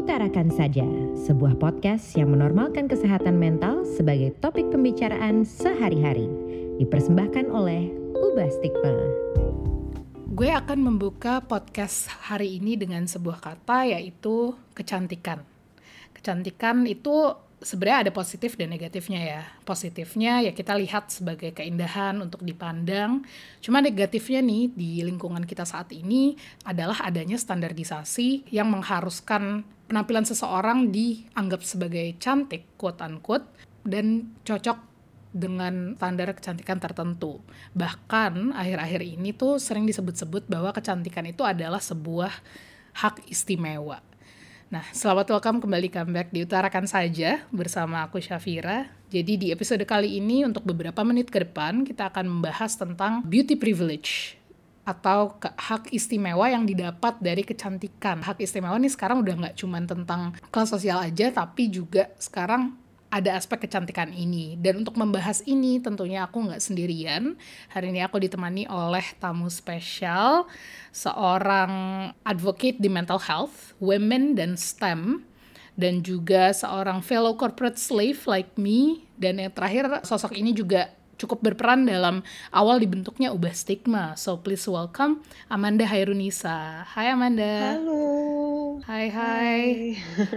Utarakan Saja, sebuah podcast yang menormalkan kesehatan mental sebagai topik pembicaraan sehari-hari. Dipersembahkan oleh Ubah Stigma. Gue akan membuka podcast hari ini dengan sebuah kata yaitu kecantikan. Kecantikan itu sebenarnya ada positif dan negatifnya ya. Positifnya ya kita lihat sebagai keindahan untuk dipandang. Cuma negatifnya nih di lingkungan kita saat ini adalah adanya standarisasi yang mengharuskan penampilan seseorang dianggap sebagai cantik, quote unquote, dan cocok dengan standar kecantikan tertentu. Bahkan akhir-akhir ini tuh sering disebut-sebut bahwa kecantikan itu adalah sebuah hak istimewa. Nah, selamat welcome kembali comeback di Utarakan Saja bersama aku Syafira. Jadi di episode kali ini untuk beberapa menit ke depan kita akan membahas tentang beauty privilege atau hak istimewa yang didapat dari kecantikan. Hak istimewa ini sekarang udah nggak cuma tentang kelas sosial aja, tapi juga sekarang ada aspek kecantikan ini. Dan untuk membahas ini tentunya aku nggak sendirian. Hari ini aku ditemani oleh tamu spesial, seorang advocate di mental health, women dan STEM, dan juga seorang fellow corporate slave like me. Dan yang terakhir, sosok ini juga cukup berperan dalam awal dibentuknya Ubah Stigma. So please welcome Amanda Hairunisa. Hai Amanda. Halo. Hai hai.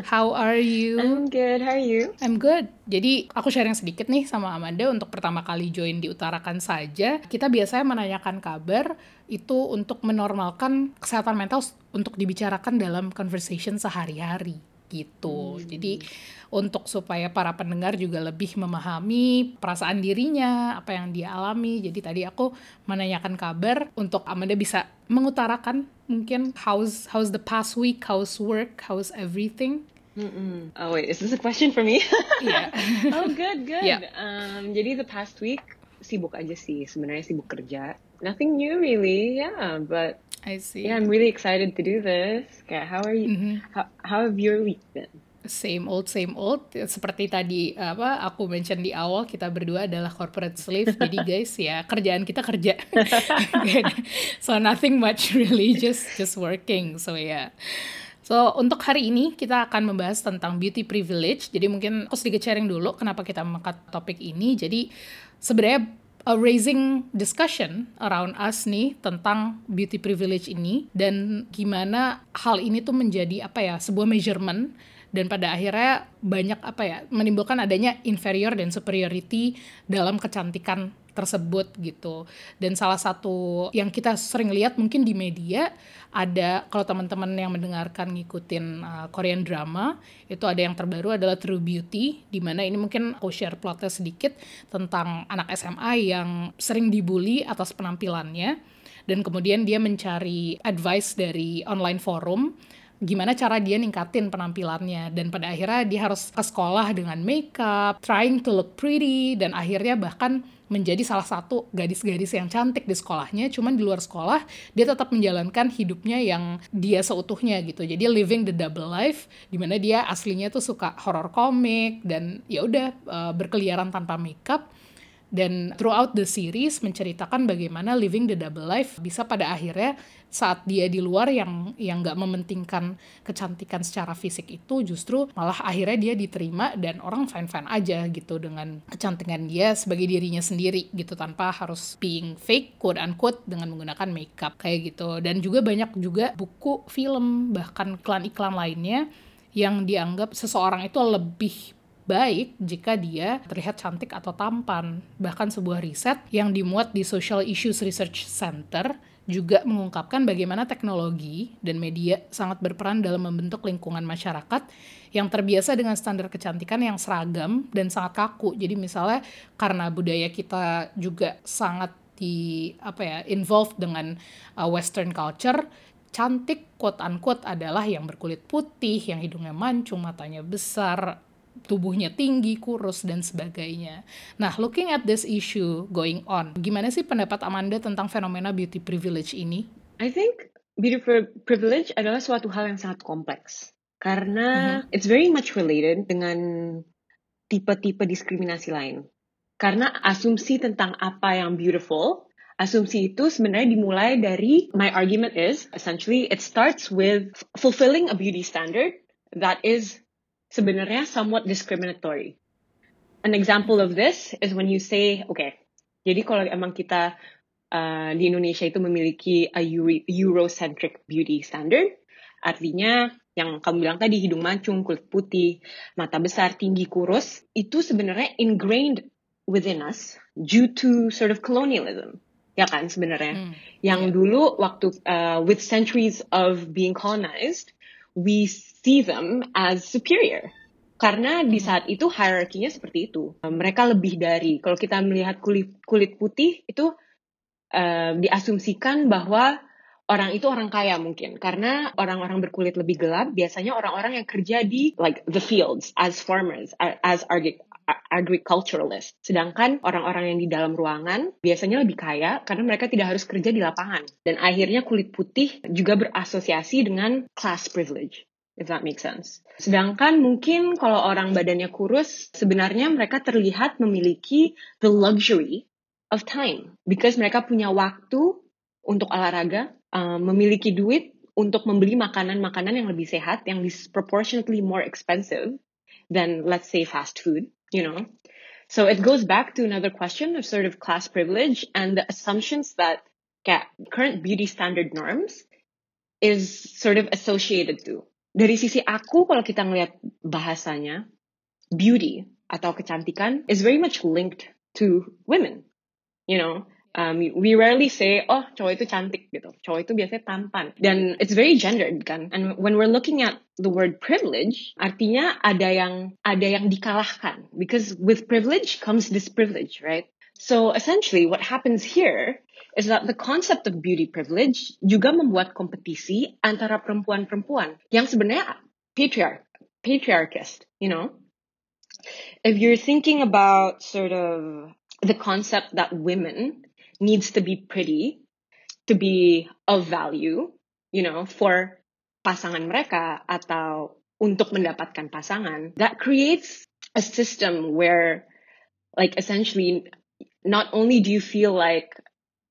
How are you? I'm good. How are you? I'm good. Jadi aku sharing sedikit nih sama Amanda untuk pertama kali join di Utarakan saja. Kita biasanya menanyakan kabar itu untuk menormalkan kesehatan mental untuk dibicarakan dalam conversation sehari-hari gitu. Hmm. Jadi untuk supaya para pendengar juga lebih memahami perasaan dirinya, apa yang dia alami. Jadi tadi aku menanyakan kabar untuk Amanda bisa mengutarakan mungkin how's how's the past week, how's work, how's everything. Mm-mm. Oh wait, is this a question for me? yeah. oh good, good. Yeah. Um, jadi the past week sibuk aja sih, sebenarnya sibuk kerja. Nothing new really, yeah. But I see. Yeah, I'm really excited to do this. Okay, how are you? Mm-hmm. How how have your week been? same old same old seperti tadi apa aku mention di awal kita berdua adalah corporate slave jadi guys ya kerjaan kita kerja so nothing much really just just working so ya yeah. So, untuk hari ini kita akan membahas tentang beauty privilege. Jadi mungkin aku sedikit sharing dulu kenapa kita mengangkat topik ini. Jadi sebenarnya a raising discussion around us nih tentang beauty privilege ini dan gimana hal ini tuh menjadi apa ya sebuah measurement dan pada akhirnya banyak apa ya menimbulkan adanya inferior dan superiority dalam kecantikan tersebut gitu. Dan salah satu yang kita sering lihat mungkin di media ada kalau teman-teman yang mendengarkan ngikutin uh, Korean drama itu ada yang terbaru adalah True Beauty di mana ini mungkin aku share plotnya sedikit tentang anak SMA yang sering dibully atas penampilannya. Dan kemudian dia mencari advice dari online forum gimana cara dia ningkatin penampilannya. Dan pada akhirnya dia harus ke sekolah dengan makeup, trying to look pretty dan akhirnya bahkan menjadi salah satu gadis-gadis yang cantik di sekolahnya, cuman di luar sekolah dia tetap menjalankan hidupnya yang dia seutuhnya gitu. Jadi living the double life di mana dia aslinya tuh suka horror komik dan ya udah uh, berkeliaran tanpa makeup dan throughout the series menceritakan bagaimana living the double life bisa pada akhirnya saat dia di luar yang yang nggak mementingkan kecantikan secara fisik itu justru malah akhirnya dia diterima dan orang fine fine aja gitu dengan kecantikan dia sebagai dirinya sendiri gitu tanpa harus being fake quote unquote dengan menggunakan makeup kayak gitu dan juga banyak juga buku film bahkan iklan-iklan lainnya yang dianggap seseorang itu lebih baik jika dia terlihat cantik atau tampan. Bahkan sebuah riset yang dimuat di Social Issues Research Center juga mengungkapkan bagaimana teknologi dan media sangat berperan dalam membentuk lingkungan masyarakat yang terbiasa dengan standar kecantikan yang seragam dan sangat kaku. Jadi misalnya karena budaya kita juga sangat di apa ya involved dengan uh, western culture cantik quote unquote adalah yang berkulit putih, yang hidungnya mancung, matanya besar, tubuhnya tinggi, kurus, dan sebagainya. Nah, looking at this issue going on, gimana sih pendapat Amanda tentang fenomena beauty privilege ini? I think beauty privilege adalah suatu hal yang sangat kompleks. Karena mm-hmm. -huh. it's very much related dengan tipe-tipe diskriminasi lain. Karena asumsi tentang apa yang beautiful, asumsi itu sebenarnya dimulai dari, my argument is, essentially, it starts with fulfilling a beauty standard that is sebenarnya somewhat discriminatory. An example of this is when you say, okay, jadi kalau emang kita uh, di Indonesia itu memiliki a Eurocentric beauty standard, artinya yang kamu bilang tadi hidung mancung, kulit putih, mata besar, tinggi, kurus, itu sebenarnya ingrained within us due to sort of colonialism. Ya kan sebenarnya. Hmm. Yang yeah. dulu waktu uh, with centuries of being colonized, we see them as superior. Karena di hmm. saat itu hierarkinya seperti itu. Mereka lebih dari kalau kita melihat kulit kulit putih itu uh, diasumsikan bahwa orang itu orang kaya mungkin karena orang-orang berkulit lebih gelap biasanya orang-orang yang kerja di like the fields as farmers as agriculturalist. Sedangkan orang-orang yang di dalam ruangan biasanya lebih kaya karena mereka tidak harus kerja di lapangan. Dan akhirnya kulit putih juga berasosiasi dengan class privilege if that makes sense. Sedangkan mungkin kalau orang badannya kurus, sebenarnya mereka terlihat memiliki the luxury of time. Because mereka punya waktu untuk olahraga, uh, memiliki duit untuk membeli makanan-makanan yang lebih sehat, yang disproportionately more expensive than, let's say, fast food, you know. So it goes back to another question of sort of class privilege and the assumptions that current beauty standard norms is sort of associated to. Dari sisi aku, kalau kita ngelihat bahasanya, beauty atau kecantikan is very much linked to women. You know, um, we rarely say, oh cowok itu cantik gitu. Cowok itu biasanya tampan. Dan it's very gendered kan. And when we're looking at the word privilege, artinya ada yang ada yang dikalahkan. Because with privilege comes this privilege, right? So essentially what happens here is that the concept of beauty privilege juga membuat kompetisi antara perempuan-perempuan yang sebenarnya patriarch, patriarchist, you know? If you're thinking about sort of the concept that women needs to be pretty to be of value, you know, for pasangan mereka atau untuk mendapatkan pasangan, that creates a system where like essentially not only do you feel like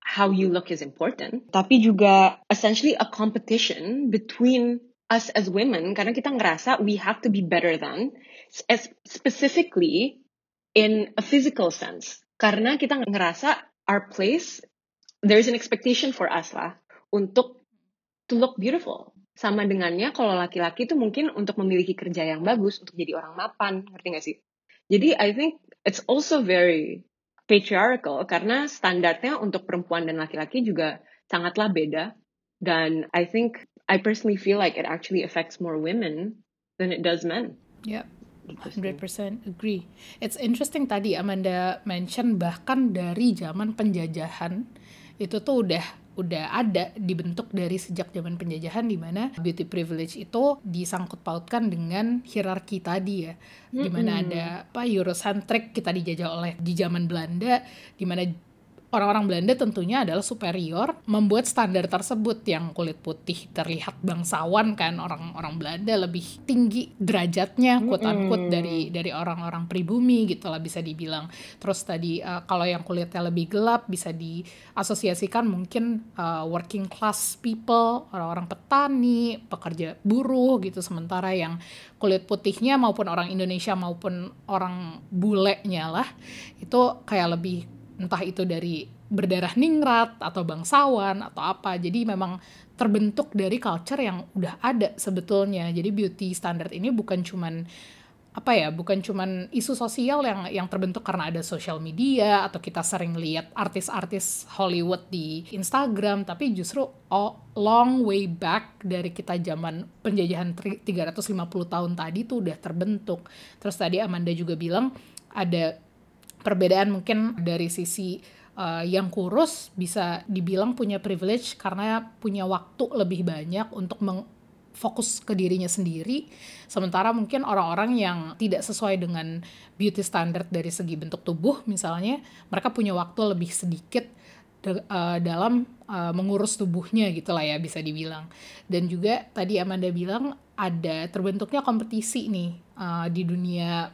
how you look is important, tapi juga essentially a competition between us as women karena kita ngerasa we have to be better than as specifically in a physical sense. Karena kita ngerasa our place, there's an expectation for us lah untuk to look beautiful. Sama dengannya kalau laki-laki itu mungkin untuk memiliki kerja yang bagus, untuk jadi orang mapan, ngerti gak sih? Jadi I think it's also very patriarchal karena standarnya untuk perempuan dan laki-laki juga sangatlah beda. Dan I think I personally feel like it actually affects more women than it does men. Yeah. 100% agree. It's interesting tadi Amanda mention bahkan dari zaman penjajahan itu tuh udah udah ada dibentuk dari sejak zaman penjajahan di mana beauty privilege itu disangkut pautkan dengan hierarki tadi ya. Di mana ada apa Eurocentric kita dijajah oleh di zaman Belanda di mana orang-orang Belanda tentunya adalah superior membuat standar tersebut yang kulit putih terlihat bangsawan kan. Orang-orang Belanda lebih tinggi derajatnya quote unquote dari dari orang-orang pribumi gitu lah bisa dibilang. Terus tadi uh, kalau yang kulitnya lebih gelap bisa diasosiasikan mungkin uh, working class people orang-orang petani pekerja buruh gitu. Sementara yang kulit putihnya maupun orang Indonesia maupun orang bulenya lah itu kayak lebih entah itu dari berdarah ningrat atau bangsawan atau apa. Jadi memang terbentuk dari culture yang udah ada sebetulnya. Jadi beauty standard ini bukan cuman apa ya, bukan cuman isu sosial yang yang terbentuk karena ada social media atau kita sering lihat artis-artis Hollywood di Instagram, tapi justru oh, long way back dari kita zaman penjajahan 350 tahun tadi tuh udah terbentuk. Terus tadi Amanda juga bilang ada perbedaan mungkin dari sisi uh, yang kurus bisa dibilang punya privilege karena punya waktu lebih banyak untuk meng fokus ke dirinya sendiri. Sementara mungkin orang-orang yang tidak sesuai dengan beauty standard dari segi bentuk tubuh misalnya mereka punya waktu lebih sedikit de, uh, dalam uh, mengurus tubuhnya gitulah ya bisa dibilang. Dan juga tadi Amanda bilang ada terbentuknya kompetisi nih di dunia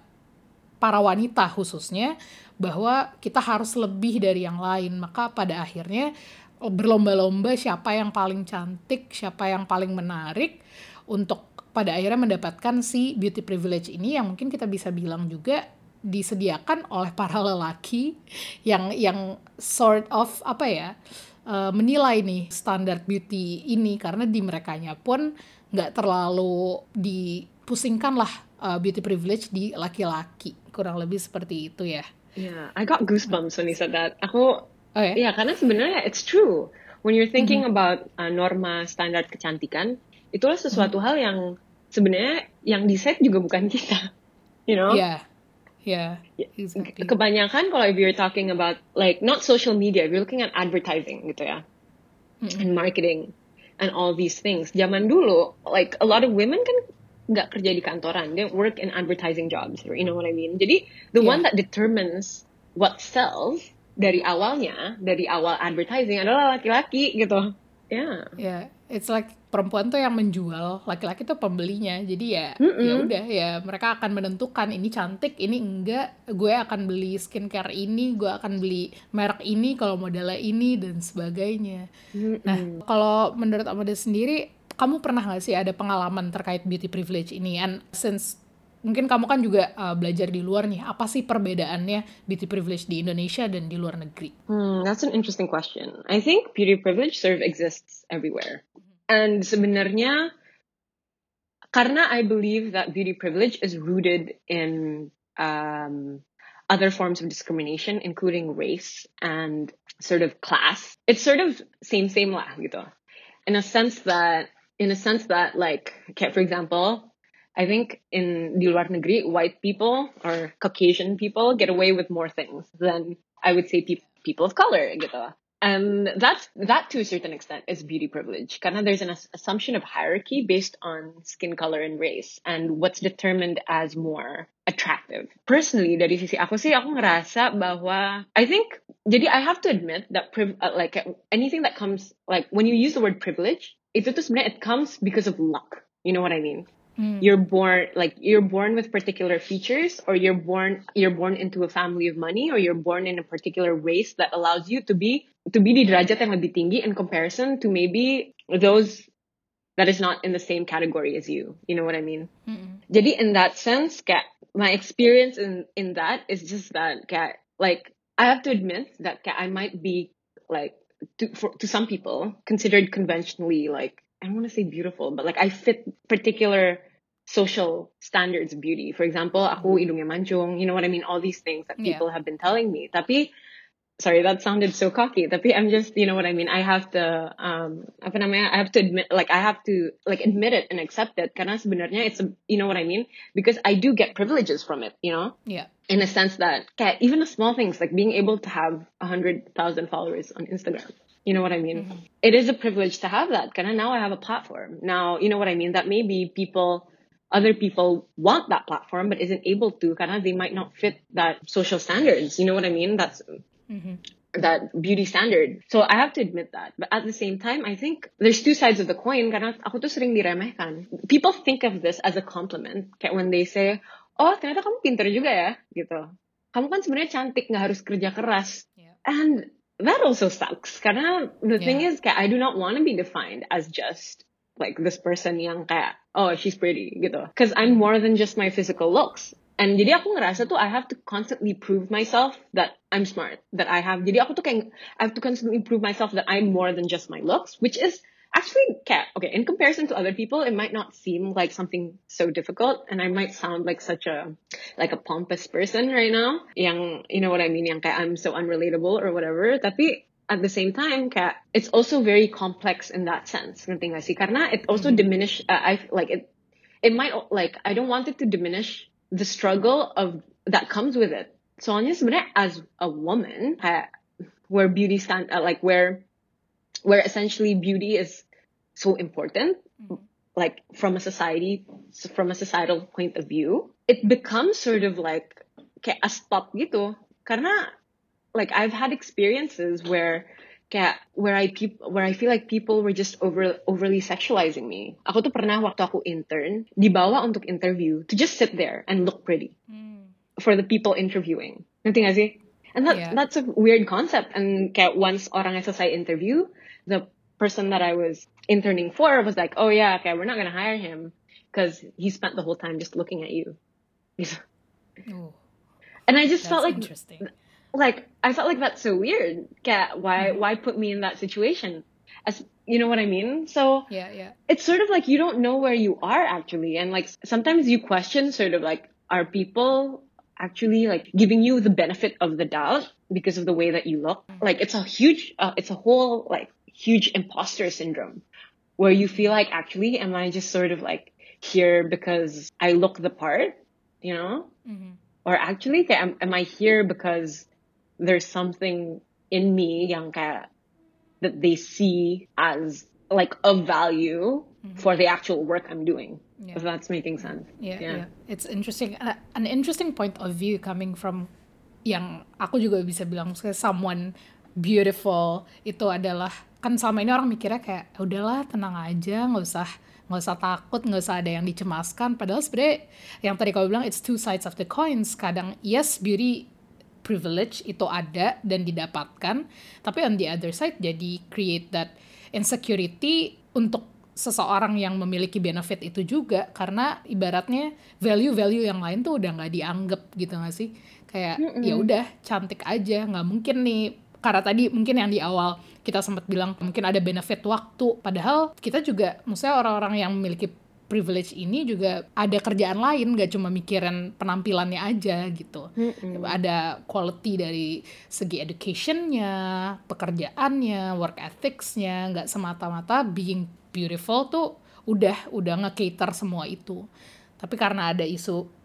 para wanita khususnya bahwa kita harus lebih dari yang lain. Maka pada akhirnya berlomba-lomba siapa yang paling cantik siapa yang paling menarik untuk pada akhirnya mendapatkan si beauty privilege ini yang mungkin kita bisa bilang juga disediakan oleh para lelaki yang yang sort of apa ya uh, menilai nih standar beauty ini. Karena di merekanya pun nggak terlalu dipusingkan lah uh, beauty privilege di laki-laki kurang lebih seperti itu ya. Yeah, I got goosebumps when you said that. Aku, oh, ya? yeah, karena sebenarnya it's true. When you're thinking mm -hmm. about uh, norma standar kecantikan, itulah sesuatu mm -hmm. hal yang sebenarnya yang di set juga bukan kita, you know? Yeah. Yeah, exactly. Kebanyakan kalau if you're talking about like not social media, if you're looking at advertising gitu ya, mm -hmm. and marketing and all these things. Zaman dulu, like a lot of women kan nggak kerja di kantoran, they work in advertising jobs, you know what I mean? Jadi the yeah. one that determines what sells dari awalnya, dari awal advertising adalah laki-laki gitu. Yeah. Yeah, it's like perempuan tuh yang menjual, laki-laki tuh pembelinya. Jadi ya mm -mm. ya udah ya mereka akan menentukan ini cantik, ini enggak. Gue akan beli skincare ini, gue akan beli merek ini kalau modelnya ini dan sebagainya. Mm -mm. Nah, kalau menurut Amanda sendiri, kamu pernah gak sih ada pengalaman terkait beauty privilege ini? And since mungkin kamu kan juga uh, belajar di luar nih, apa sih perbedaannya beauty privilege di Indonesia dan di luar negeri? Hmm, that's an interesting question. I think beauty privilege sort of exists everywhere. And sebenarnya karena I believe that beauty privilege is rooted in um, other forms of discrimination, including race and sort of class. It's sort of same same lah gitu. In a sense that in a sense that like okay, for example, I think in di luar negeri, white people or Caucasian people get away with more things than I would say pe- people of color gitu. And that's that to a certain extent is beauty privilege. kind of there's an assumption of hierarchy based on skin color and race and what's determined as more attractive. Personally, dari sisi aku sih aku ngerasa bahwa I think jadi I have to admit that priv- like anything that comes like when you use the word privilege, itu tuh sebenarnya it comes because of luck. You know what I mean? Mm. You're born like you're born with particular features or you're born you're born into a family of money or you're born in a particular race that allows you to be to be di derajat yang lebih tinggi in comparison to maybe those that is not in the same category as you. You know what I mean? Mm-mm. Jadi in that sense, kayak, my experience in in that is just that kayak, like I have to admit that kayak, I might be like to for, to some people considered conventionally like I don't want to say beautiful, but like I fit particular social standards of beauty. For example, aku mm-hmm. hidungnya mancung, you know what I mean? All these things that people yeah. have been telling me. Tapi, sorry, that sounded so cocky. Tapi I'm just, you know what I mean? I have to, um, apa namanya? I have to admit, like, I have to, like, admit it and accept it. Karena sebenarnya it's, a, you know what I mean? Because I do get privileges from it, you know? Yeah. In a sense that, even the small things, like being able to have a hundred thousand followers on Instagram. You know what I mean? Mm-hmm. It is a privilege to have that. Because now I have a platform. Now, you know what I mean? That maybe people other people want that platform but isn't able to karena they might not fit that social standards. You know what I mean? That's mm-hmm. that beauty standard. So I have to admit that. But at the same time, I think there's two sides of the coin karena aku tuh sering diremehkan. People think of this as a compliment. Kayak when they say, oh ternyata kamu pinter juga ya, gitu. Kamu kan sebenarnya cantik, nggak harus kerja keras. Yeah. And that also sucks. Karena the yeah. thing is, kayak, I do not want to be defined as just like this person yang kayak oh she's pretty gitu because I'm more than just my physical looks and jadi aku ngerasa tuh I have to constantly prove myself that I'm smart that I have jadi aku tuh kayak I have to constantly prove myself that I'm more than just my looks which is actually kayak okay in comparison to other people it might not seem like something so difficult and I might sound like such a like a pompous person right now yang you know what I mean yang kayak I'm so unrelatable or whatever tapi at the same time kayak it's also very complex in that sense ngerti gak sih karena it also mm-hmm. diminish uh, I like it it might like I don't want it to diminish the struggle of that comes with it soalnya sebenarnya as a woman kayak where beauty stand uh, like where where essentially beauty is so important mm-hmm. like from a society from a societal point of view it becomes sort of like kayak a stop gitu karena like I've had experiences where kayak where I peop where I feel like people were just over overly sexualizing me. Aku tuh pernah waktu aku intern dibawa untuk interview to just sit there and look pretty mm. for the people interviewing. Nanti gak sih? And that yeah. that's a weird concept. And kayak once orang selesai interview, the person that I was interning for was like, oh yeah, okay, we're not gonna hire him because he spent the whole time just looking at you. Oh, and I just that's felt like interesting. Like I felt like that's so weird. Kat, why Mhm. why put me in that situation? As you know what I mean? So Yeah, yeah. it's sort of like you don't know where you are actually and like sometimes you question sort of like are people actually like giving you the benefit of the doubt because of the way that you look like it's a huge uh, it's a whole like huge imposter syndrome where you feel like actually am i just sort of like here because i look the part you know Mhm. or actually am, am i here because there's something in me yang kayak that they see as like of value for the actual work i'm doing Yeah. if that's making sense Yeah, Yeah. yeah. It's interesting. Uh, an interesting point of view coming from yang aku juga bisa bilang someone beautiful itu adalah kan selama ini orang mikirnya kayak "Ya udahlah tenang aja nggak usah nggak usah takut nggak usah ada yang dicemaskan padahal sebenarnya yang tadi kau bilang it's two sides of the coins kadang yes beauty privilege itu ada dan didapatkan tapi on the other side jadi create that insecurity untuk seseorang yang memiliki benefit itu juga karena ibaratnya value-value yang lain tuh udah nggak dianggap gitu nggak sih? Kayak ya udah cantik aja nggak mungkin nih. Karena tadi mungkin yang di awal kita sempat bilang mungkin ada benefit waktu padahal kita juga maksudnya orang-orang yang memiliki privilege ini juga ada kerjaan lain gak cuma mikirin penampilannya aja gitu. Ada quality dari segi educationnya pekerjaannya work ethicsnya nggak semata-mata being beautiful tuh udah udah nge-cater semua itu. Tapi karena ada isu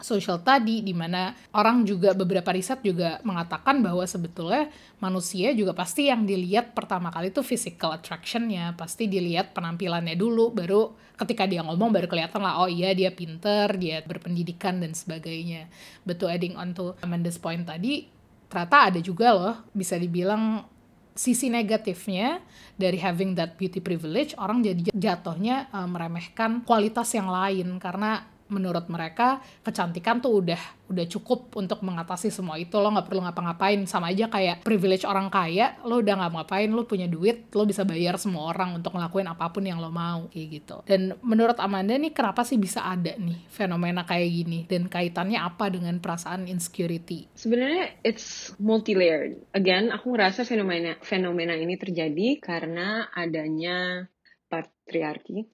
social tadi di mana orang juga beberapa riset juga mengatakan bahwa sebetulnya manusia juga pasti yang dilihat pertama kali itu physical attractionnya pasti dilihat penampilannya dulu baru ketika dia ngomong baru kelihatan lah oh iya dia pinter dia berpendidikan dan sebagainya. Betul adding on to Amanda's point tadi ternyata ada juga loh bisa dibilang sisi negatifnya dari having that beauty privilege orang jadi jatuhnya eh, meremehkan kualitas yang lain. Karena menurut mereka kecantikan tuh udah udah cukup untuk mengatasi semua itu. Lo nggak perlu ngapa-ngapain. Sama aja kayak privilege orang kaya lo udah nggak ngapain lo punya duit lo bisa bayar semua orang untuk ngelakuin apa pun yang lo mau kayak gitu. Dan menurut Amanda nih kenapa sih bisa ada nih fenomena kayak gini? Dan kaitannya apa dengan perasaan insecurity? Sebenarnya it's multi-layered. Again, aku ngerasa fenomena fenomena ini terjadi karena adanya patriarki.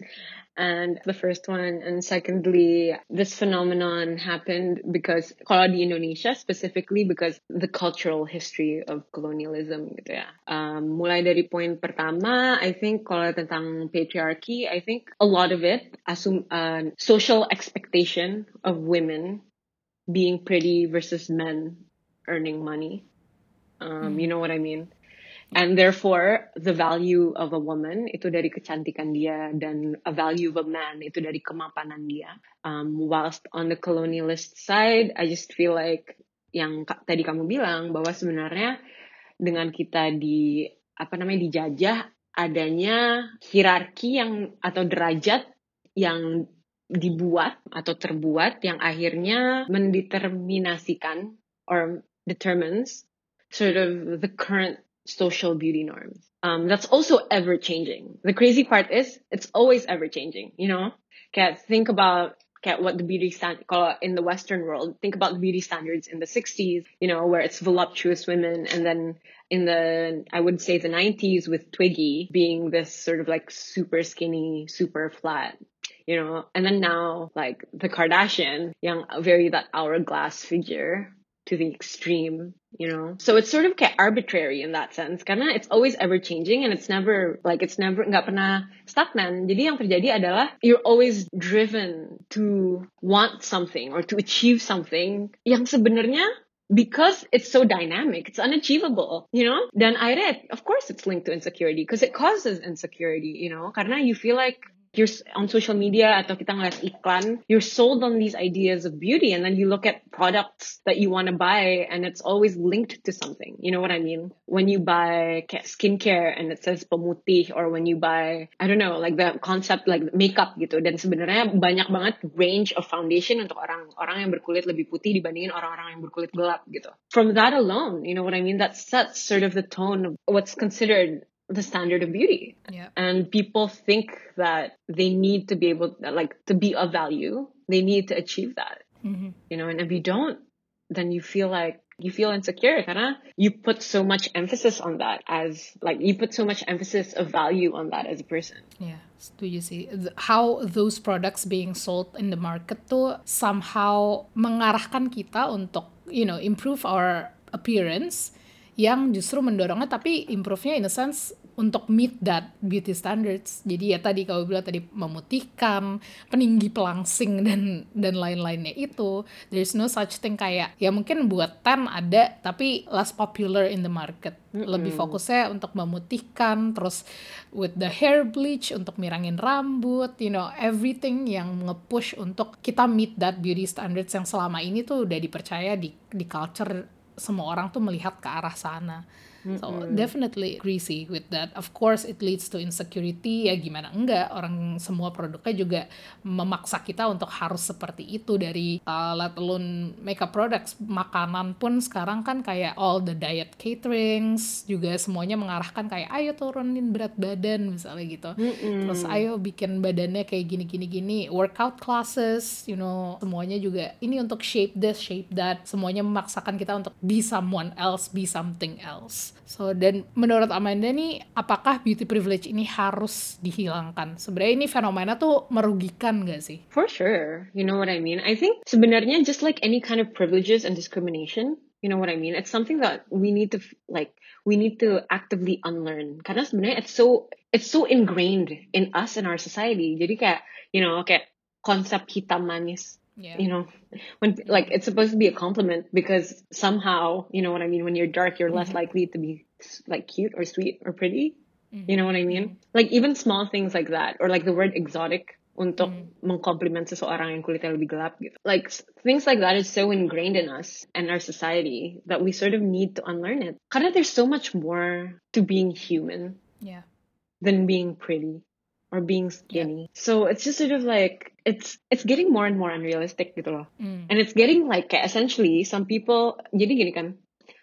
And the first one, and secondly, this phenomenon happened because kalau di Indonesia specifically because the cultural history of colonialism gitu ya. Um, mulai dari poin pertama, I think kalau tentang patriarchy, I think a lot of it assume uh, social expectation of women being pretty versus men earning money. Um, You know what I mean? And therefore, the value of a woman itu dari kecantikan dia dan a value of a man itu dari kemapanan dia. Um, whilst on the colonialist side, I just feel like yang tadi kamu bilang bahwa sebenarnya dengan kita di apa namanya dijajah adanya hierarki yang atau derajat yang dibuat atau terbuat yang akhirnya mendeterminasikan or determines sort of the current social beauty norms. Um, that's also ever changing. The crazy part is it's always ever changing, you know? Cat, think about cat, what the beauty stand in the Western world. Think about the beauty standards in the 60s, you know, where it's voluptuous women. And then in the, I would say the 90s with Twiggy being this sort of like super skinny, super flat you know and then now like the kardashian young very that hourglass figure to the extreme you know so it's sort of arbitrary in that sense karena it's always ever changing and it's never like it's never nggak pernah stagnan jadi yang terjadi adalah you're always driven to want something or to achieve something yang sebenarnya because it's so dynamic, it's unachievable, you know? Dan akhirnya, of course it's linked to insecurity because it causes insecurity, you know? Karena you feel like you're on social media atau kita ngeliat iklan, you're sold on these ideas of beauty and then you look at products that you want to buy and it's always linked to something. You know what I mean? When you buy skincare and it says pemutih or when you buy, I don't know, like the concept like makeup gitu. Dan sebenarnya banyak banget range of foundation untuk orang-orang yang berkulit lebih putih dibandingin orang-orang yang berkulit gelap gitu. From that alone, you know what I mean? That sets sort of the tone of what's considered the standard of beauty. Yeah. And people think that they need to be able, like, to be of value, they need to achieve that. Mhm. You know, and if you don't, then you feel like you feel insecure karena you put so much emphasis on that as like you put so much emphasis of value on that as a person. Yeah. Do you see How those products being sold in the market tuh somehow mengarahkan kita untuk, you know, improve our appearance yang justru mendorongnya tapi improve-nya in a sense untuk meet that beauty standards. Jadi ya tadi kau bilang tadi memutihkan, peninggi pelangsing dan dan lain-lainnya itu. There's no such thing kayak ya mungkin buat tan ada tapi less popular in the market. Lebih fokusnya untuk memutihkan terus with the hair bleach untuk mirangin rambut, you know, everything yang nge-push untuk kita meet that beauty standards yang selama ini tuh udah dipercaya di di culture semua orang tuh melihat ke arah sana. So definitely agree sih with that. Of course it leads to insecurity. Ya gimana enggak? Orang semua produknya juga memaksa kita untuk harus seperti itu. Dari uh, let alone makeup products. Makanan pun sekarang kan kayak all the diet caterings juga semuanya mengarahkan kayak ayo turunin berat badan misalnya gitu. Terus ayo bikin badannya kayak gini gini gini. Workout classes you know semuanya juga ini untuk shape this shape that. Semuanya memaksakan kita untuk be someone else be something else so dan menurut Amanda nih apakah beauty privilege ini harus dihilangkan sebenarnya ini fenomena tuh merugikan gak sih For sure. You know what I mean? I think sebenarnya just like any kind of privileges and discrimination, you know what I mean? It's something that we need to like we need to actively unlearn. Karena sebenarnya it's so it's so ingrained in us and our society. Jadi kayak, you know, kayak konsep hitam manis yeah. You know when like it's supposed to be a compliment because somehow you know what i mean? When you're dark you're less mm-hmm. likely to be like cute or sweet or pretty. Mm-hmm. You know what i mean? Mm-hmm. Like even small things like that or like the word exotic untuk mengkompliment seseorang yang kulitnya lebih gelap gitu. Like things like that is so ingrained in us and our society that we sort of need to unlearn it. Karena there's so much more to being human yeah. than being pretty or being skinny. So it's just sort of like it's it's getting more and more unrealistic gitu loh. Mm. And it's getting like essentially some people jadi gini kan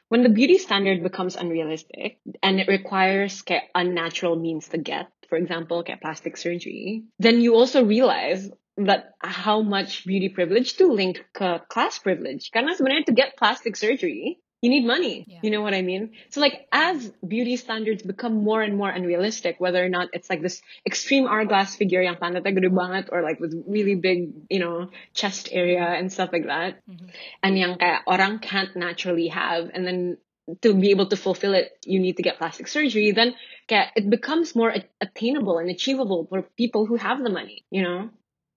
when the beauty standard becomes unrealistic and it requires kayak unnatural means to get, for example, kayak plastic surgery, then you also realize that how much beauty privilege to link ke class privilege. Karena sebenarnya to get plastic surgery, you need money. Yeah. You know what I mean? So like as beauty standards become more and more unrealistic, whether or not it's like this extreme hourglass figure yang pantatnya gede banget or like with really big, you know, chest area and stuff like that. Mm-hmm. And yang kayak orang can't naturally have and then to be able to fulfill it, you need to get plastic surgery, then kayak it becomes more attainable and achievable for people who have the money, you know?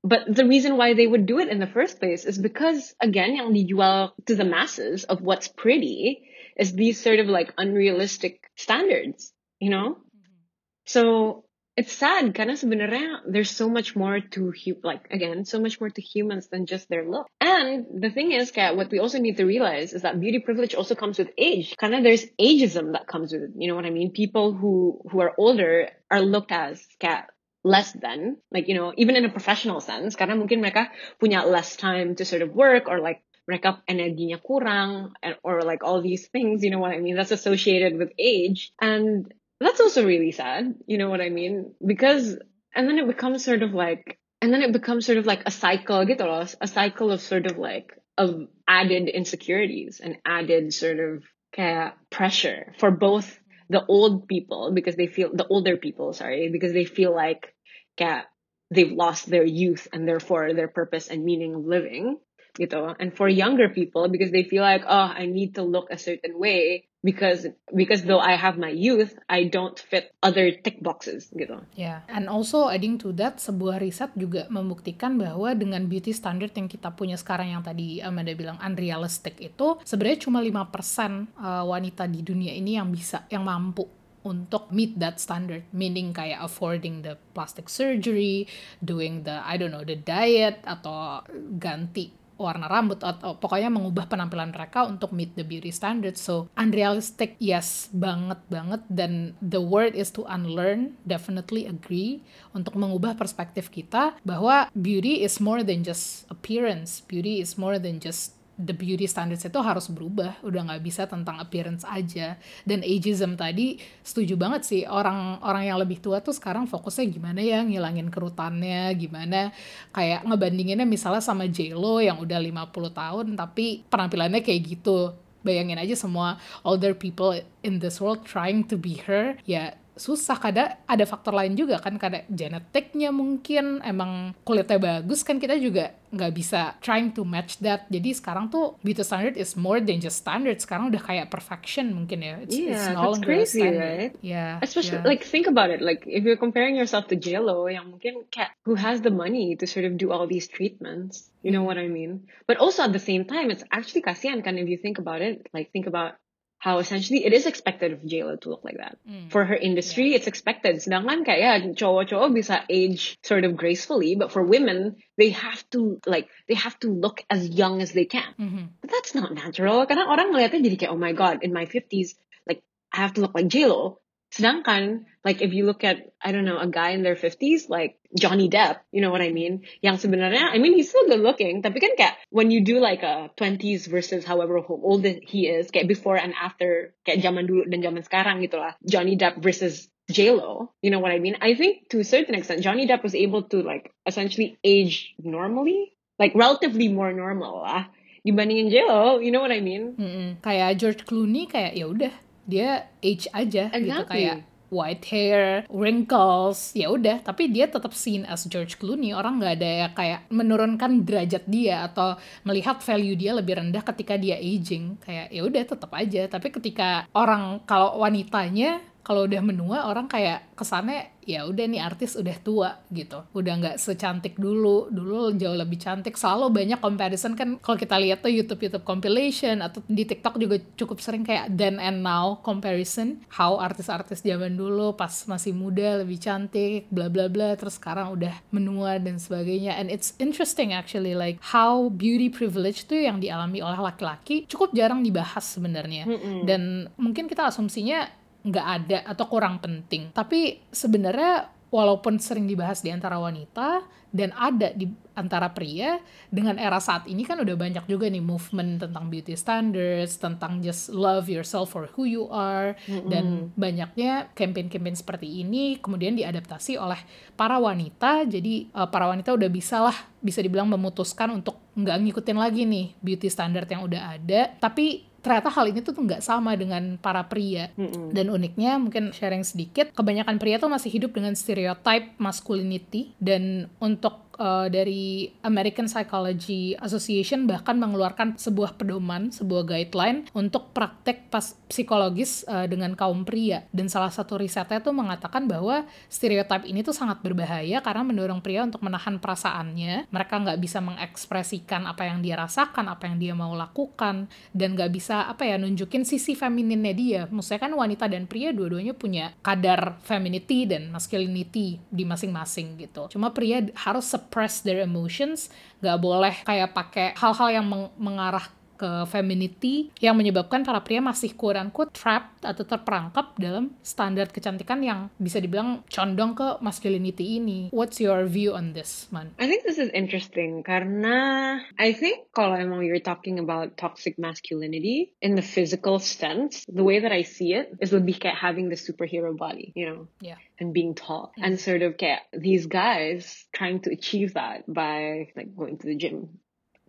But the reason why they would do it in the first place is because, again, yang dijual to the masses of what's pretty is these sort of like unrealistic standards, you know? Mm-hmm. So it's sad karena sebenarnya there's so much more to hu- like again so much more to humans than just their look. And the thing is, Kat, what we also need to realize is that beauty privilege also comes with age. Karena there's ageism that comes with it. You know what I mean? People who who are older are looked as Kat less than like you know even in a professional sense karena mungkin mereka punya less time to sort of work or like mereka energinya kurang and, or like all these things you know what I mean? That's associated with age. And that's also really sad you know what I mean? Because and then it becomes sort of like and then it becomes sort of like a cycle gitu loh a cycle of sort of like of added insecurities and added sort of kayak pressure for both the old people because they feel the older people sorry because they feel like kayak they've lost their youth and therefore their purpose and meaning of living gitu. And for younger people because they feel like oh I need to look a certain way because because though I have my youth I don't fit other tick boxes gitu. Ya, and also adding to that, sebuah riset juga membuktikan bahwa dengan beauty standard yang kita punya sekarang yang tadi Amanda bilang unrealistic itu, sebenarnya cuma 5% uh, wanita di dunia ini yang bisa, yang mampu untuk meet that standard, meaning kayak affording the plastic surgery, doing the, I don't know, the diet, atau ganti warna rambut atau pokoknya mengubah penampilan mereka untuk meet the beauty standard. So unrealistic, yes banget banget. Dan the word is to unlearn. Definitely agree untuk mengubah perspektif kita bahwa beauty is more than just appearance. Beauty is more than just the beauty standards itu harus berubah. Udah nggak bisa tentang appearance aja. Dan ageism tadi setuju banget sih. Orang-orang yang lebih tua tuh sekarang fokusnya gimana ya? Ngilangin kerutannya gimana? Kayak ngebandinginnya misalnya sama J Lo yang udah 50 tahun tapi penampilannya kayak gitu. Bayangin aja semua older people in this world trying to be her. Ya susah kadang ada faktor lain juga kan kadang genetiknya mungkin emang kulitnya bagus kan kita juga nggak bisa trying to match that. Jadi sekarang tuh beauty standard is more than just standard sekarang udah kayak perfection mungkin ya. It's, yeah, it's no that's crazy right? Yeah especially yeah. like think about it. Like if you're comparing yourself to JLo yang mungkin cat who has the money to sort of do all these treatments. You know what I mean? But also at the same time it's actually kasihan kan if you think about it. Like think about how essentially it is expected of JLo to look like that. Mm. For her industry, yeah. it's expected. Sedangkan kayak ya cowok-cowok bisa age sort of gracefully, but for women, they have to like they have to look as young as they can. Mm-hmm. But that's not natural. Karena orang ngeliatnya jadi kayak oh my god, in my 50s, like I have to look like JLo. Sedangkan, like if you look at, I don't know, a guy in their 50s, like Johnny Depp, you know what I mean? Yang sebenarnya, I mean, he's still good looking, tapi kan kayak when you do like a 20s versus however old he is, kayak before and after, kayak zaman dulu dan zaman sekarang gitu lah. Johnny Depp versus J-Lo, you know what I mean? I think to a certain extent, Johnny Depp was able to like essentially age normally, like relatively more normal lah dibandingin J-Lo, you know what I mean? Mm -mm. Kayak George Clooney kayak ya udah dia age aja gitu, exactly. gitu kayak white hair, wrinkles, ya udah. Tapi dia tetap seen as George Clooney. Orang nggak ada ya kayak menurunkan derajat dia atau melihat value dia lebih rendah ketika dia aging. Kayak ya udah tetap aja. Tapi ketika orang kalau wanitanya kalau udah menua orang kayak kesannya ya udah nih artis udah tua gitu. Udah nggak secantik dulu. Dulu jauh lebih cantik. Selalu banyak comparison kan kalau kita lihat tuh YouTube YouTube compilation atau di TikTok juga cukup sering kayak then and now comparison. How artis-artis zaman dulu pas masih muda lebih cantik bla bla bla terus sekarang udah menua dan sebagainya. And it's interesting actually like how beauty privilege tuh yang dialami oleh laki-laki cukup jarang dibahas sebenarnya. Mm -hmm. dan mungkin kita asumsinya nggak ada atau kurang penting. Tapi sebenarnya walaupun sering dibahas di antara wanita dan ada di antara pria dengan era saat ini kan udah banyak juga nih movement tentang beauty standards, tentang just love yourself for who you are mm-hmm. dan banyaknya campaign-campaign seperti ini kemudian diadaptasi oleh para wanita. Jadi uh, para wanita udah bisa lah bisa dibilang memutuskan untuk nggak ngikutin lagi nih beauty standard yang udah ada, tapi ternyata hal ini tuh nggak sama dengan para pria. Mm-hmm. Dan uniknya mungkin sharing sedikit, kebanyakan pria tuh masih hidup dengan stereotype masculinity dan untuk uh, dari American Psychology Association bahkan mengeluarkan sebuah pedoman, sebuah guideline untuk praktek pas psikologis uh, dengan kaum pria. Dan salah satu risetnya tuh mengatakan bahwa stereotip ini tuh sangat berbahaya karena mendorong pria untuk menahan perasaannya. Mereka nggak bisa mengekspresikan apa yang dia rasakan, apa yang dia mau lakukan, dan nggak bisa apa ya nunjukin sisi femininnya dia. Maksudnya kan wanita dan pria dua-duanya punya kadar femininity dan masculinity di masing-masing gitu. Cuma pria harus suppress their emotions, nggak boleh kayak pakai hal-hal yang meng mengarah ke femininity yang menyebabkan para pria masih kurang quote trapped atau terperangkap dalam standar kecantikan yang bisa dibilang condong ke masculinity ini. What's your view on this, man? I think this is interesting karena I think kalau emang you're talking about toxic masculinity in the physical sense, the way that I see it is lebih kayak having the superhero body, you know? Yeah. And being tall. Mm. And sort of kayak these guys trying to achieve that by like going to the gym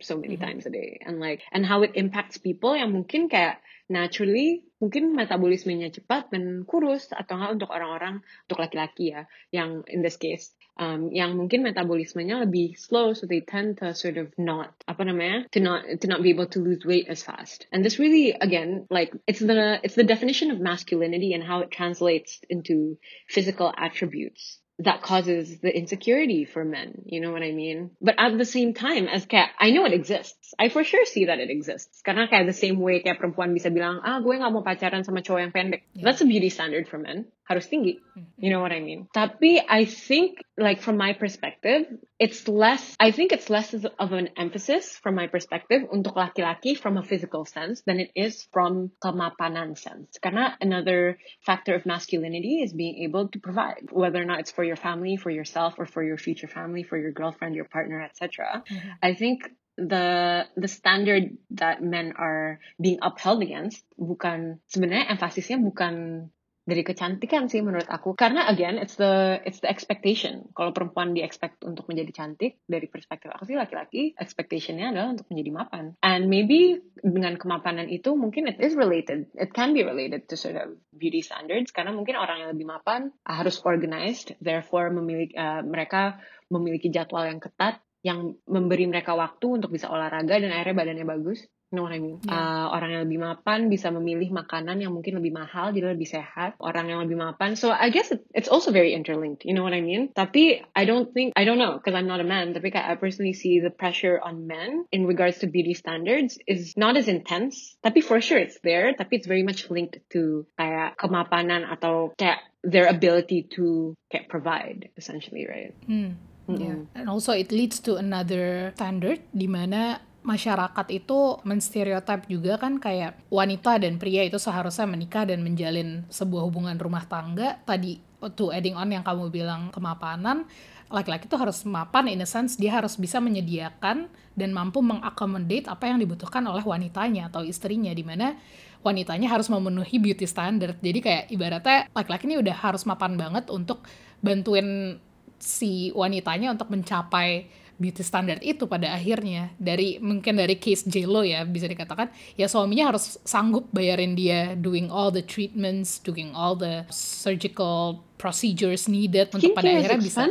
so many mm-hmm. times a day. And like and how it impacts people yang mungkin kayak naturally mungkin metabolismenya cepat dan kurus atau enggak untuk orang-orang untuk laki-laki ya yang in this case um, yang mungkin metabolismenya lebih slow so they tend to sort of not apa namanya to not to not be able to lose weight as fast. And this really again like it's the it's the definition of masculinity and how it translates into physical attributes that causes the insecurity for men. You know what I mean? But at the same time, as kayak, I know it exists. I for sure see that it exists. Karena kayak the same way kayak perempuan bisa bilang, ah gue gak mau pacaran sama cowok yang pendek. Yeah. That's a beauty standard for men. Harus tinggi. Mm-hmm. You know what I mean? Tapi I think, like from my perspective, it's less, I think it's less of an emphasis from my perspective untuk laki-laki from a physical sense than it is from kemapanan sense. Karena another factor of masculinity is being able to provide, whether or not it's for your family, for yourself, or for your future family, for your girlfriend, your partner, etc. Mm-hmm. I think the the standard that men are being upheld against bukan sebenarnya emphasisnya bukan dari kecantikan sih menurut aku. Karena again it's the it's the expectation. Kalau perempuan di expect untuk menjadi cantik dari perspektif aku sih laki-laki expectationnya adalah untuk menjadi mapan. And maybe dengan kemapanan itu mungkin it is related. It can be related to sort of beauty standards. Karena mungkin orang yang lebih mapan harus organized. Therefore memiliki uh, mereka memiliki jadwal yang ketat yang memberi mereka waktu untuk bisa olahraga dan akhirnya badannya bagus You know what I mean? Yeah. Uh, orang yang lebih mapan bisa memilih makanan yang mungkin lebih mahal, jadi lebih sehat. Orang yang lebih mapan. So I guess it, it's also very interlinked. You know what I mean? Tapi I don't think, I don't know, because I'm not a man. Tapi I personally see the pressure on men in regards to beauty standards is not as intense. Tapi for sure it's there. Tapi it's very much linked to kayak kemapanan atau kayak their ability to kayak provide, essentially, right? Mm. Mm -hmm. Yeah. And also it leads to another standard di mana masyarakat itu menstereotip juga kan kayak wanita dan pria itu seharusnya menikah dan menjalin sebuah hubungan rumah tangga. Tadi to adding on yang kamu bilang kemapanan, laki-laki itu harus mapan in a sense dia harus bisa menyediakan dan mampu mengakomodate apa yang dibutuhkan oleh wanitanya atau istrinya di mana wanitanya harus memenuhi beauty standard. Jadi kayak ibaratnya laki-laki ini udah harus mapan banget untuk bantuin si wanitanya untuk mencapai beauty standard itu pada akhirnya. Dari mungkin dari case Lo ya bisa dikatakan ya suaminya harus sanggup bayarin dia doing all the treatments, doing all the surgical procedures needed untuk pada akhirnya bisa.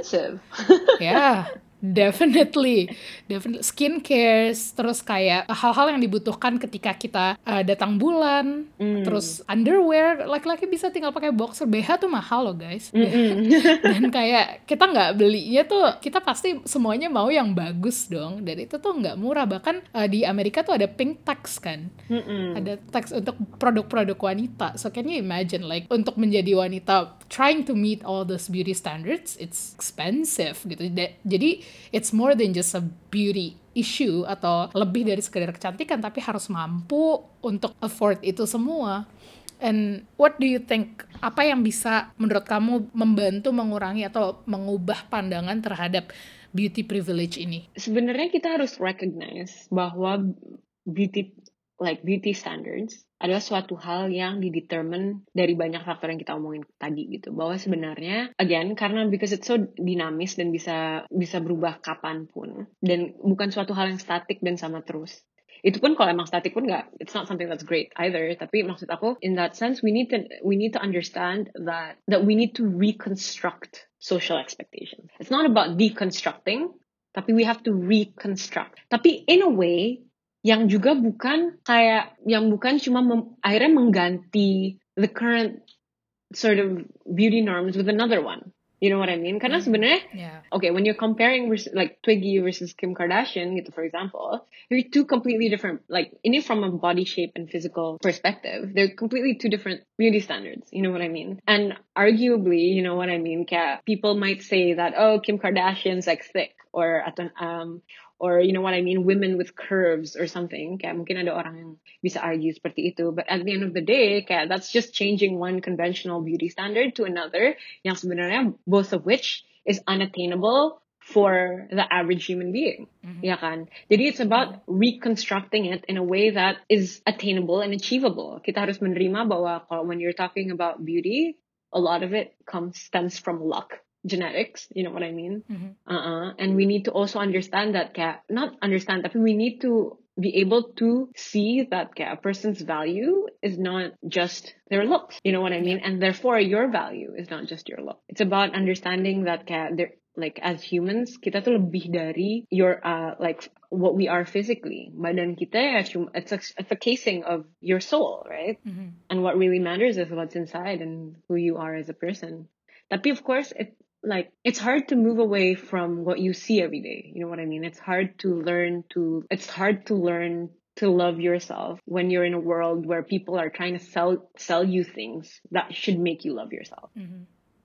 ya Definitely, definitely skincare, terus kayak hal-hal yang dibutuhkan ketika kita uh, datang bulan, mm. terus underwear, laki-laki bisa tinggal pakai boxer, BH tuh mahal loh guys, mm -mm. dan kayak kita nggak belinya tuh, kita pasti semuanya mau yang bagus dong, dan itu tuh nggak murah, bahkan uh, di Amerika tuh ada pink tax kan, mm -mm. ada tax untuk produk-produk wanita, so can you imagine like untuk menjadi wanita trying to meet all those beauty standards, it's expensive gitu, jadi it's more than just a beauty issue atau lebih dari sekedar kecantikan tapi harus mampu untuk afford itu semua. And what do you think apa yang bisa menurut kamu membantu mengurangi atau mengubah pandangan terhadap beauty privilege ini? Sebenarnya kita harus recognize bahwa beauty like beauty standards adalah suatu hal yang didetermine dari banyak faktor yang kita omongin tadi gitu. Bahwa sebenarnya again karena because it's so dinamis dan bisa bisa berubah kapan pun dan bukan suatu hal yang statik dan sama terus. Itu pun kalau emang statik pun nggak it's not something that's great either. Tapi maksud aku in that sense we need to we need to understand that that we need to reconstruct social expectations. It's not about deconstructing tapi we have to reconstruct. Tapi in a way yang juga bukan kayak yang bukan cuma mem, akhirnya mengganti the current sort of beauty norms with another one. You know what I mean? Karena mm. sebenarnya, yeah. okay, when you're comparing like Twiggy versus Kim Kardashian, gitu, for example, they're two completely different, like, ini from a body shape and physical perspective, they're completely two different beauty standards. You know what I mean? And arguably, you know what I mean? Kayak people might say that, oh, Kim Kardashian's like thick, or aton um, or you know what I mean? Women with curves or something. Kayak mungkin ada orang yang bisa argue seperti itu. But at the end of the day kayak that's just changing one conventional beauty standard to another yang sebenarnya both of which is unattainable for the average human being. Mm-hmm. ya kan? Jadi it's about reconstructing it in a way that is attainable and achievable. Kita harus menerima bahwa kalau when you're talking about beauty a lot of it comes stems from luck genetics, you know what I mean? Mm-hmm. Uh-uh. And we need to also understand that, not understand, that, we need to be able to see that a person's value is not just their looks, you know what I mean? And therefore your value is not just your look. It's about understanding that kaya, like as humans, kita tuh lebih dari your, uh, like what we are physically. Badan kita ya cuma, it's a, it's a casing of your soul, right? Mm-hmm. And what really matters is what's inside and who you are as a person. Tapi of course, it, like it's hard to move away from what you see every day. You know what I mean? It's hard to learn to it's hard to learn to love yourself when you're in a world where people are trying to sell sell you things that should make you love yourself. Mm-hmm.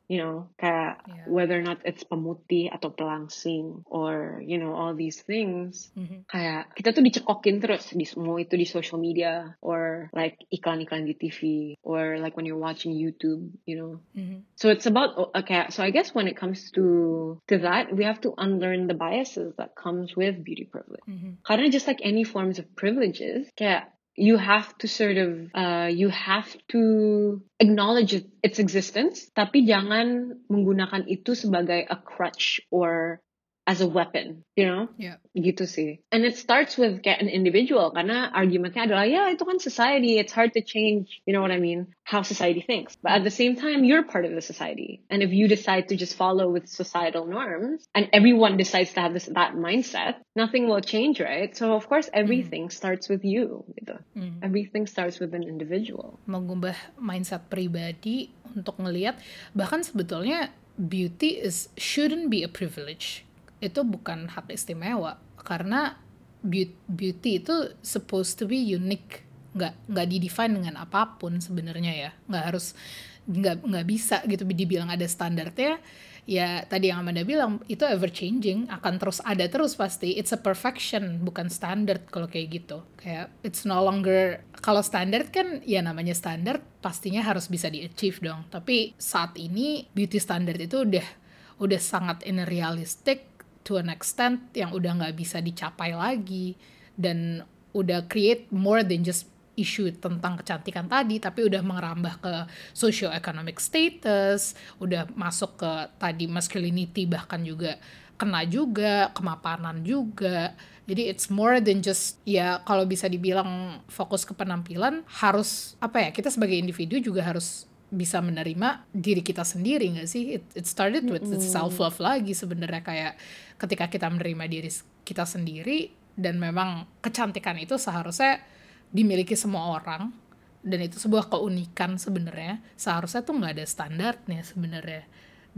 You know, kayak Yeah. whether or not it's pemutih atau pelangsing or you know all these things. Mhm. Kayak kita tuh dicekokin terus di semua itu di social media or like iklan-iklan di TV or like when you're watching YouTube, you know. Mhm. So it's about okay. So I guess when it comes to to that, we have to unlearn the biases that comes with beauty privilege. Mhm. Karena just like any forms of privileges, kayak you have to sort of uh, you have to acknowledge it- its existence, tapi jangan menggunakan itu sebagai a crutch or as a weapon, you know? Yeah. Gitu sih. And it starts with kayak an individual karena argumentnya adalah ya itu kan society, it's hard to change, you know what I mean, how society thinks. But at the same time, you're part of the society. And if you decide to just follow with societal norms and everyone decides to have this that mindset, nothing will change, right? So of course everything starts with you. Gitu. Mhm. Everything starts with an individual. mengubah mindset pribadi untuk ngelihat bahkan sebetulnya beauty is shouldn't be a privilege itu bukan hak istimewa. Karena beau- beauty itu supposed to be unique. Nggak nggak didefine dengan apa pun sebenarnya ya. Nggak harus nggak nggak bisa gitu dibilang ada standarnya. Ya tadi yang Amanda bilang itu ever changing. Akan terus ada terus pasti. It's a perfection bukan standard kalau kayak gitu. Kayak it's no longer kalau standard kan ya namanya standard pastinya harus bisa di achieve dong. Tapi saat ini beauty standard itu udah udah sangat unrealistic to an extent yang udah nggak bisa dicapai lagi dan udah create more than just isu tentang kecantikan tadi tapi udah merambah ke socio-economic status udah masuk ke tadi masculinity bahkan juga kena juga kemapanan juga. Jadi it's more than just ya kalau bisa dibilang fokus ke penampilan harus apa ya kita sebagai individu juga harus bisa menerima diri kita sendiri nggak sih? It, it started with self love lagi sebenarnya kayak ketika kita menerima diri kita sendiri dan memang kecantikan itu seharusnya dimiliki semua orang dan itu sebuah keunikan sebenarnya. Seharusnya tuh nggak ada standarnya sebenarnya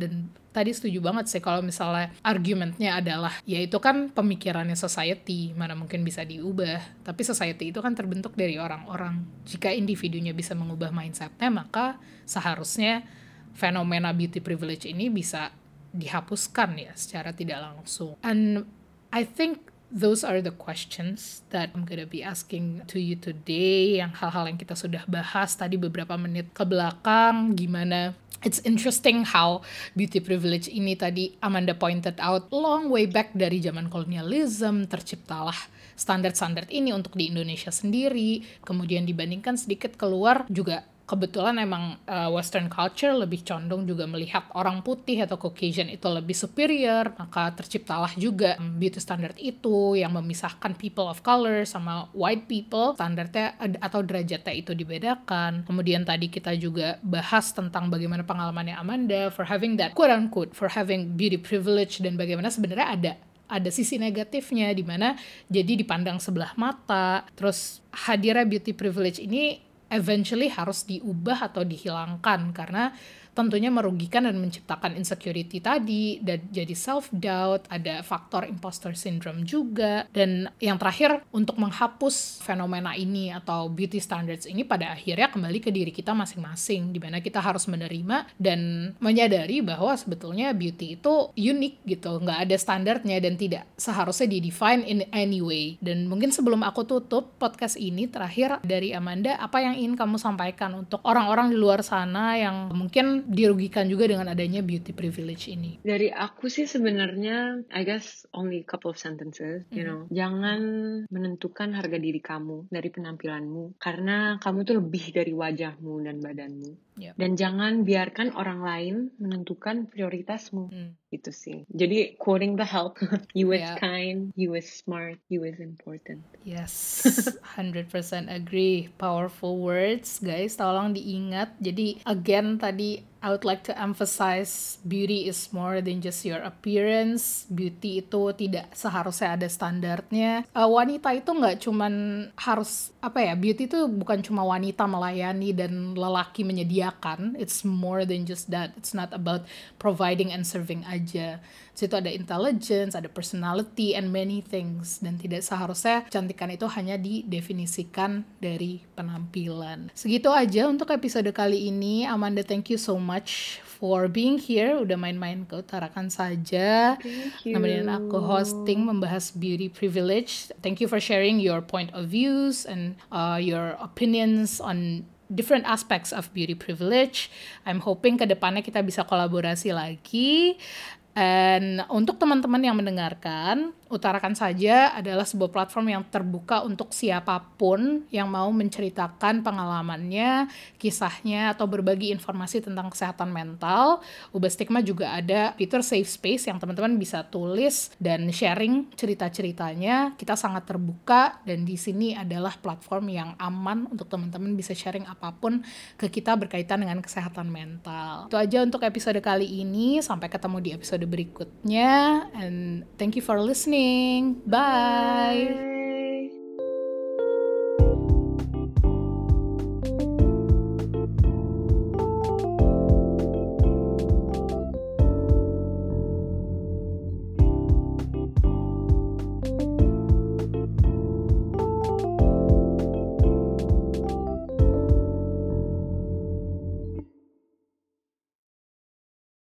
dan tadi setuju banget sih kalau misalnya argumentnya adalah ya itu kan pemikirannya society mana mungkin bisa diubah. Tapi society itu kan terbentuk dari orang-orang. Jika individunya bisa mengubah mindsetnya maka seharusnya fenomena beauty privilege ini bisa dihapuskan ya secara tidak langsung. And I think those are the questions that I'm gonna be asking to you today. Yang hal-hal yang kita sudah bahas tadi beberapa menit ke belakang, gimana It's interesting how beauty privilege ini tadi Amanda pointed out long way back dari zaman kolonialism terciptalah standar-standar ini untuk di Indonesia sendiri kemudian dibandingkan sedikit keluar juga kebetulan emang uh, Western culture lebih condong juga melihat orang putih atau Caucasian itu lebih superior, maka terciptalah juga um, beauty standard itu yang memisahkan people of color sama white people, standarnya atau derajatnya itu dibedakan. Kemudian tadi kita juga bahas tentang bagaimana pengalamannya Amanda for having that quote unquote for having beauty privilege dan bagaimana sebenarnya ada ada sisi negatifnya di mana jadi dipandang sebelah mata. Terus hadirnya beauty privilege ini eventually harus diubah atau dihilangkan karena tentunya merugikan dan menciptakan insecurity tadi dan jadi self doubt, ada faktor imposter syndrome juga dan yang terakhir untuk menghapus fenomena ini atau beauty standards ini pada akhirnya kembali ke diri kita masing-masing di mana kita harus menerima dan menyadari bahwa sebetulnya beauty itu unik gitu, nggak ada standarnya dan tidak seharusnya di-define in any way. Dan mungkin sebelum aku tutup podcast ini terakhir dari Amanda, apa yang ingin kamu sampaikan untuk orang-orang di luar sana yang mungkin dirugikan juga dengan adanya beauty privilege ini? Dari aku sih sebenarnya, I guess only a couple of sentences, you know. Jangan menentukan harga diri kamu dari penampilanmu, karena kamu tuh lebih dari wajahmu dan badanmu. Yep. Dan jangan biarkan orang lain menentukan prioritasmu. Hmm. Gitu sih. Jadi quoting the help, you is Yeah. kind, you is smart, you is important. Yes, 100% agree. Powerful words, guys. Tolong diingat. Jadi, again, tadi I would like to emphasize beauty is more than just your appearance. Beauty itu tidak seharusnya ada standarnya. Uh, wanita itu nggak cuman harus, apa ya, beauty itu bukan cuma wanita melayani dan lelaki menyediakan. It's more than just that. It's not about providing and serving aja. Situ ada intelligence, ada personality, and many things. Dan tidak seharusnya kecantikan itu hanya didefinisikan dari penampilan. Segitu aja untuk episode kali ini. Amanda, thank you so much for being here, udah main-main ke Utarakan saja. Nemenin aku hosting membahas beauty privilege. Thank you for sharing your point of views and uh, your opinions on different aspects of beauty privilege. I'm hoping ke depannya kita bisa kolaborasi lagi. Dan untuk teman-teman yang mendengarkan, Utarakan saja adalah sebuah platform yang terbuka untuk siapa pun yang mau menceritakan pengalamannya, kisahnya, atau berbagi informasi tentang kesehatan mental. Ubah Stigma juga ada fitur safe space yang teman-teman bisa tulis dan sharing cerita-ceritanya. Kita sangat terbuka dan di sini adalah platform yang aman untuk teman-teman bisa sharing apa pun ke kita berkaitan dengan kesehatan mental. Itu aja untuk episode kali ini. Sampai ketemu di episode berikutnya. And thank you for listening. Bye. Bye.